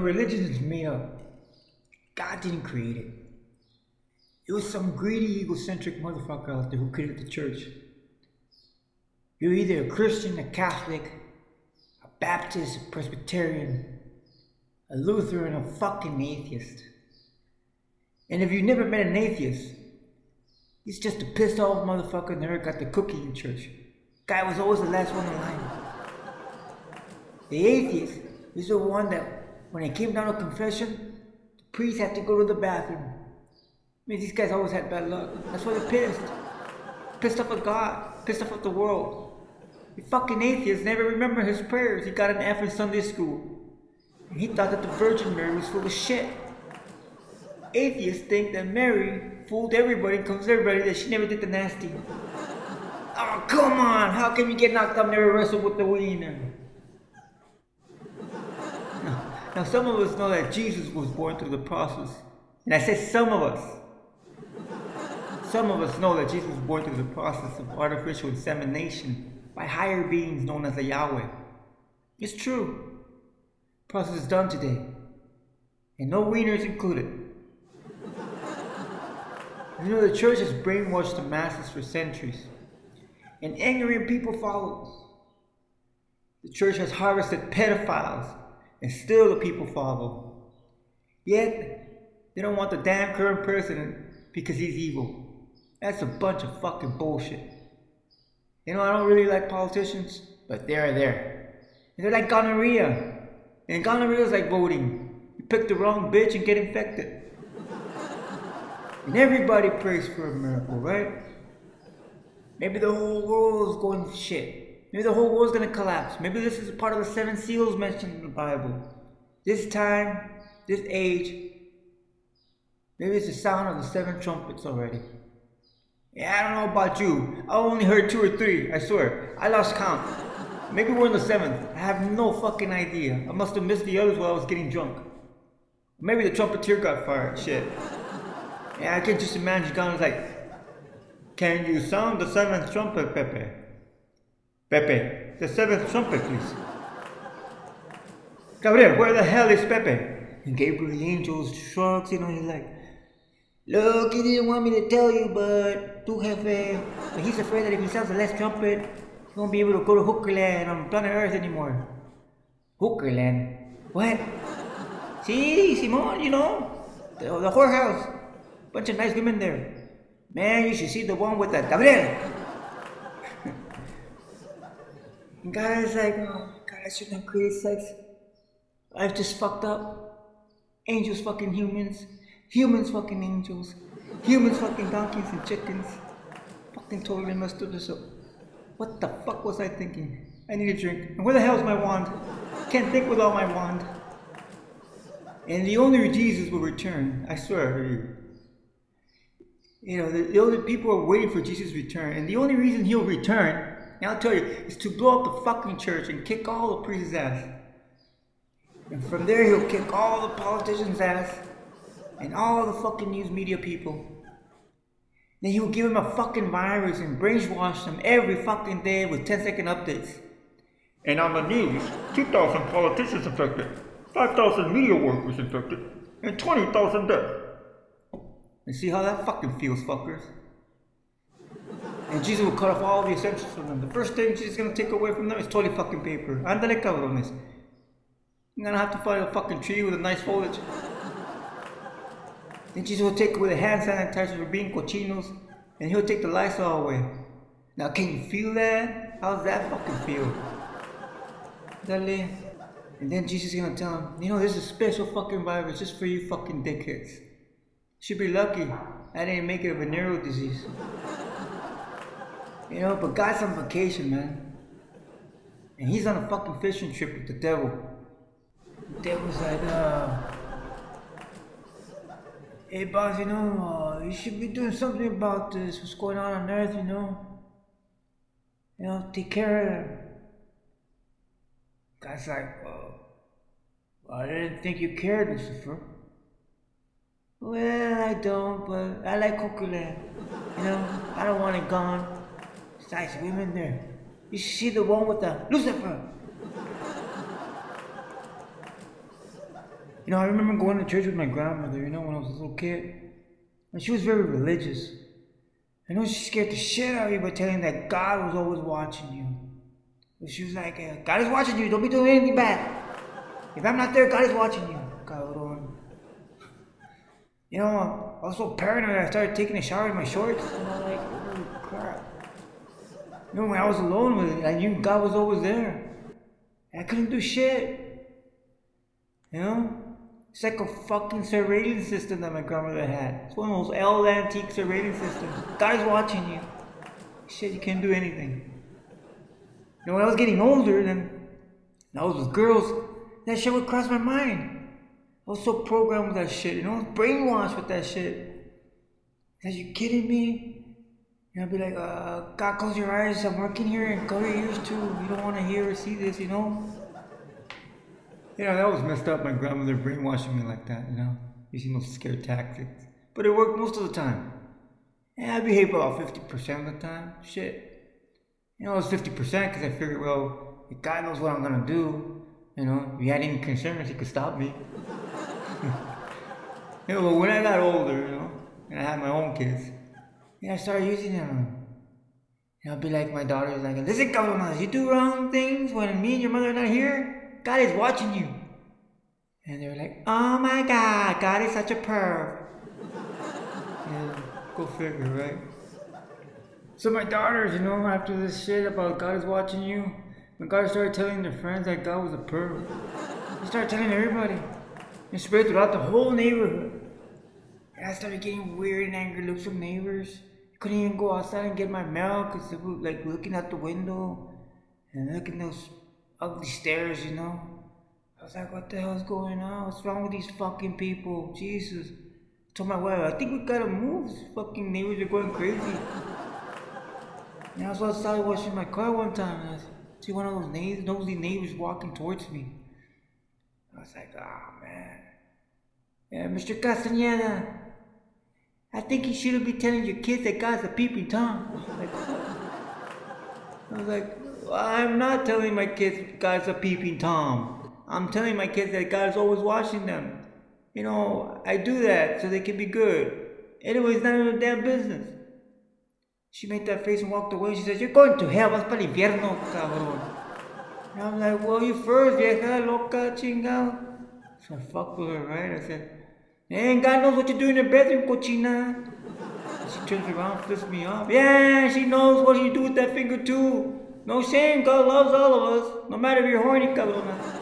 Know, religion is made up. God didn't create it. It was some greedy, egocentric motherfucker out there who created the church. You're either a Christian, a Catholic, a Baptist, a Presbyterian, a Lutheran, a fucking atheist. And if you've never met an atheist, he's just a pissed off motherfucker that never got the cookie in church. Guy was always the last one in line. The atheist is the one that when it came down to confession, the priest had to go to the bathroom. I mean, these guys always had bad luck. That's why they're pissed. Pissed off at God, pissed off at the world. The fucking atheist never remembered his prayers. He got an F in Sunday school. And he thought that the Virgin Mary was full of shit. Atheists think that Mary fooled everybody and convinced everybody that she never did the nasty. Oh, come on! How can you get knocked up and never wrestle with the wiener? Now, some of us know that Jesus was born through the process. And I said some of us. Some of us know that Jesus was born through the process of artificial insemination by higher beings known as the Yahweh. It's true. The process is done today. And no wieners included. You know, the church has brainwashed the masses for centuries. And angry people follow. The church has harvested pedophiles and still the people follow. Yet, they don't want the damn current president because he's evil. That's a bunch of fucking bullshit. You know, I don't really like politicians, but they're there. And they're like gonorrhea. And gonorrhea is like voting. You pick the wrong bitch and get infected. and everybody prays for a miracle, right? Maybe the whole world is going to shit. Maybe the whole world's gonna collapse. Maybe this is part of the seven seals mentioned in the Bible. This time, this age, maybe it's the sound of the seven trumpets already. Yeah, I don't know about you. I only heard two or three, I swear. I lost count. Maybe we're in the seventh. I have no fucking idea. I must have missed the others while I was getting drunk. Maybe the trumpeter got fired. Shit. Yeah, I can just imagine God was like, Can you sound the seventh trumpet, Pepe? Pepe, the seventh trumpet, please. Gabriel, where the hell is Pepe? And Gabriel the angel shrugs, you know, he's like, Look, he didn't want me to tell you, but tu jefe. But he's afraid that if he sounds the last trumpet, he won't be able to go to Hookerland on planet Earth anymore. Hookerland? What? See, Simon, you know, the, the whorehouse. Bunch of nice women there. Man, you should see the one with the Gabriel. And God is like, oh, God, I shouldn't have created sex. I've just fucked up. Angels fucking humans. Humans fucking angels. Humans fucking donkeys and chickens. Fucking totally messed up this up. What the fuck was I thinking? I need a drink. And where the hell's my wand? Can't think without my wand. And the only Jesus will return, I swear to you. You know, the, the only people are waiting for Jesus' return. And the only reason he'll return and I'll tell you, is to blow up the fucking church and kick all the priests' ass. And from there, he'll kick all the politicians' ass and all the fucking news media people. Then he'll give them a fucking virus and brainwash them every fucking day with 10 second updates. And on the news, 2,000 politicians infected, 5,000 media workers infected, and 20,000 dead. And see how that fucking feels, fuckers? And Jesus will cut off all the essentials from them. The first thing Jesus is going to take away from them is toilet fucking paper. Andale cabrones. You're going to have to find a fucking tree with a nice foliage. Then Jesus will take away the hand sanitizer for being cochinos. And he'll take the Lysol away. Now, can you feel that? How's that fucking feel? Dale. And then Jesus is going to tell him, you know, there's a special fucking virus just for you fucking dickheads. Should be lucky I didn't make it a venereal disease. You know, but God's on vacation, man. And he's on a fucking fishing trip with the devil. The devil's like, uh, hey boss, you know, uh, you should be doing something about this, what's going on on earth, you know? You know, take care of them. God's like, well, I didn't think you cared, Lucifer. Well, I don't, but I like Coqueland. You know, I don't want it gone nice women there. You see the one with the Lucifer. You know, I remember going to church with my grandmother, you know, when I was a little kid. And she was very religious. I know she scared the shit out of you by telling that God was always watching you. But she was like, uh, God is watching you, don't be doing anything bad. If I'm not there, God is watching you. Cabrón. You know, I was so paranoid I started taking a shower in my shorts. And I'm like, holy crap. You know, when I was alone with it, I knew God was always there. I couldn't do shit. You know? It's like a fucking surveillance system that my grandmother had. It's one of those old antique surveillance systems. Guy's watching you. Shit, you can't do anything. You know, when I was getting older, then I was with girls, that shit would cross my mind. I was so programmed with that shit, you know, brainwashed with that shit. Are you kidding me? And I'd be like, uh, God, close your eyes, I'm working here, and cover your ears too. You don't want to hear or see this, you know? You know, that was messed up, my grandmother brainwashing me like that, you know, using those scare tactics. But it worked most of the time. Yeah, I behaved about 50% of the time. Shit. You know, it was 50% because I figured, well, if God knows what I'm to do, you know, if he had any concerns, he could stop me. you know, but when I got older, you know, and I had my own kids, yeah, I started using them. And I'll be like my daughter's like, listen, cabronas, you do wrong things when me and your mother are not here. God is watching you. And they're like, oh my God, God is such a perv. yeah, go figure, right? So my daughters, you know, after this shit about God is watching you, my God started telling their friends that God was a perv, he started telling everybody. It spread throughout the whole neighborhood. And I started getting weird and angry looks from neighbors. Couldn't even go outside and get my mail because they were like looking out the window and looking those ugly stares, you know. I was like, what the hell's going on? What's wrong with these fucking people? Jesus. I told my wife, I think we gotta move. These fucking neighbors are going crazy. And I was outside washing my car one time and I see one of those neighbors, nosy neighbors walking towards me. I was like, oh man. Yeah, Mr. Castañeda, I think you shouldn't be telling your kids that God's a peeping Tom. I was like, I'm not telling my kids God's a peeping Tom. I'm telling my kids that God is always watching them. You know, I do that so they can be good. Anyway, it's none of their damn business. She made that face and walked away. She says, You're going to hell. Vas para cabrón. And I'm like, Well, you first, vieja loca, chingao. So I fucked with her, right? I said, And God knows what you do in the bedroom, cochina. She turns around, flips me off. Yeah, she knows what you do with that finger too. No shame, God loves all of us, no matter if you're horny, cabrona.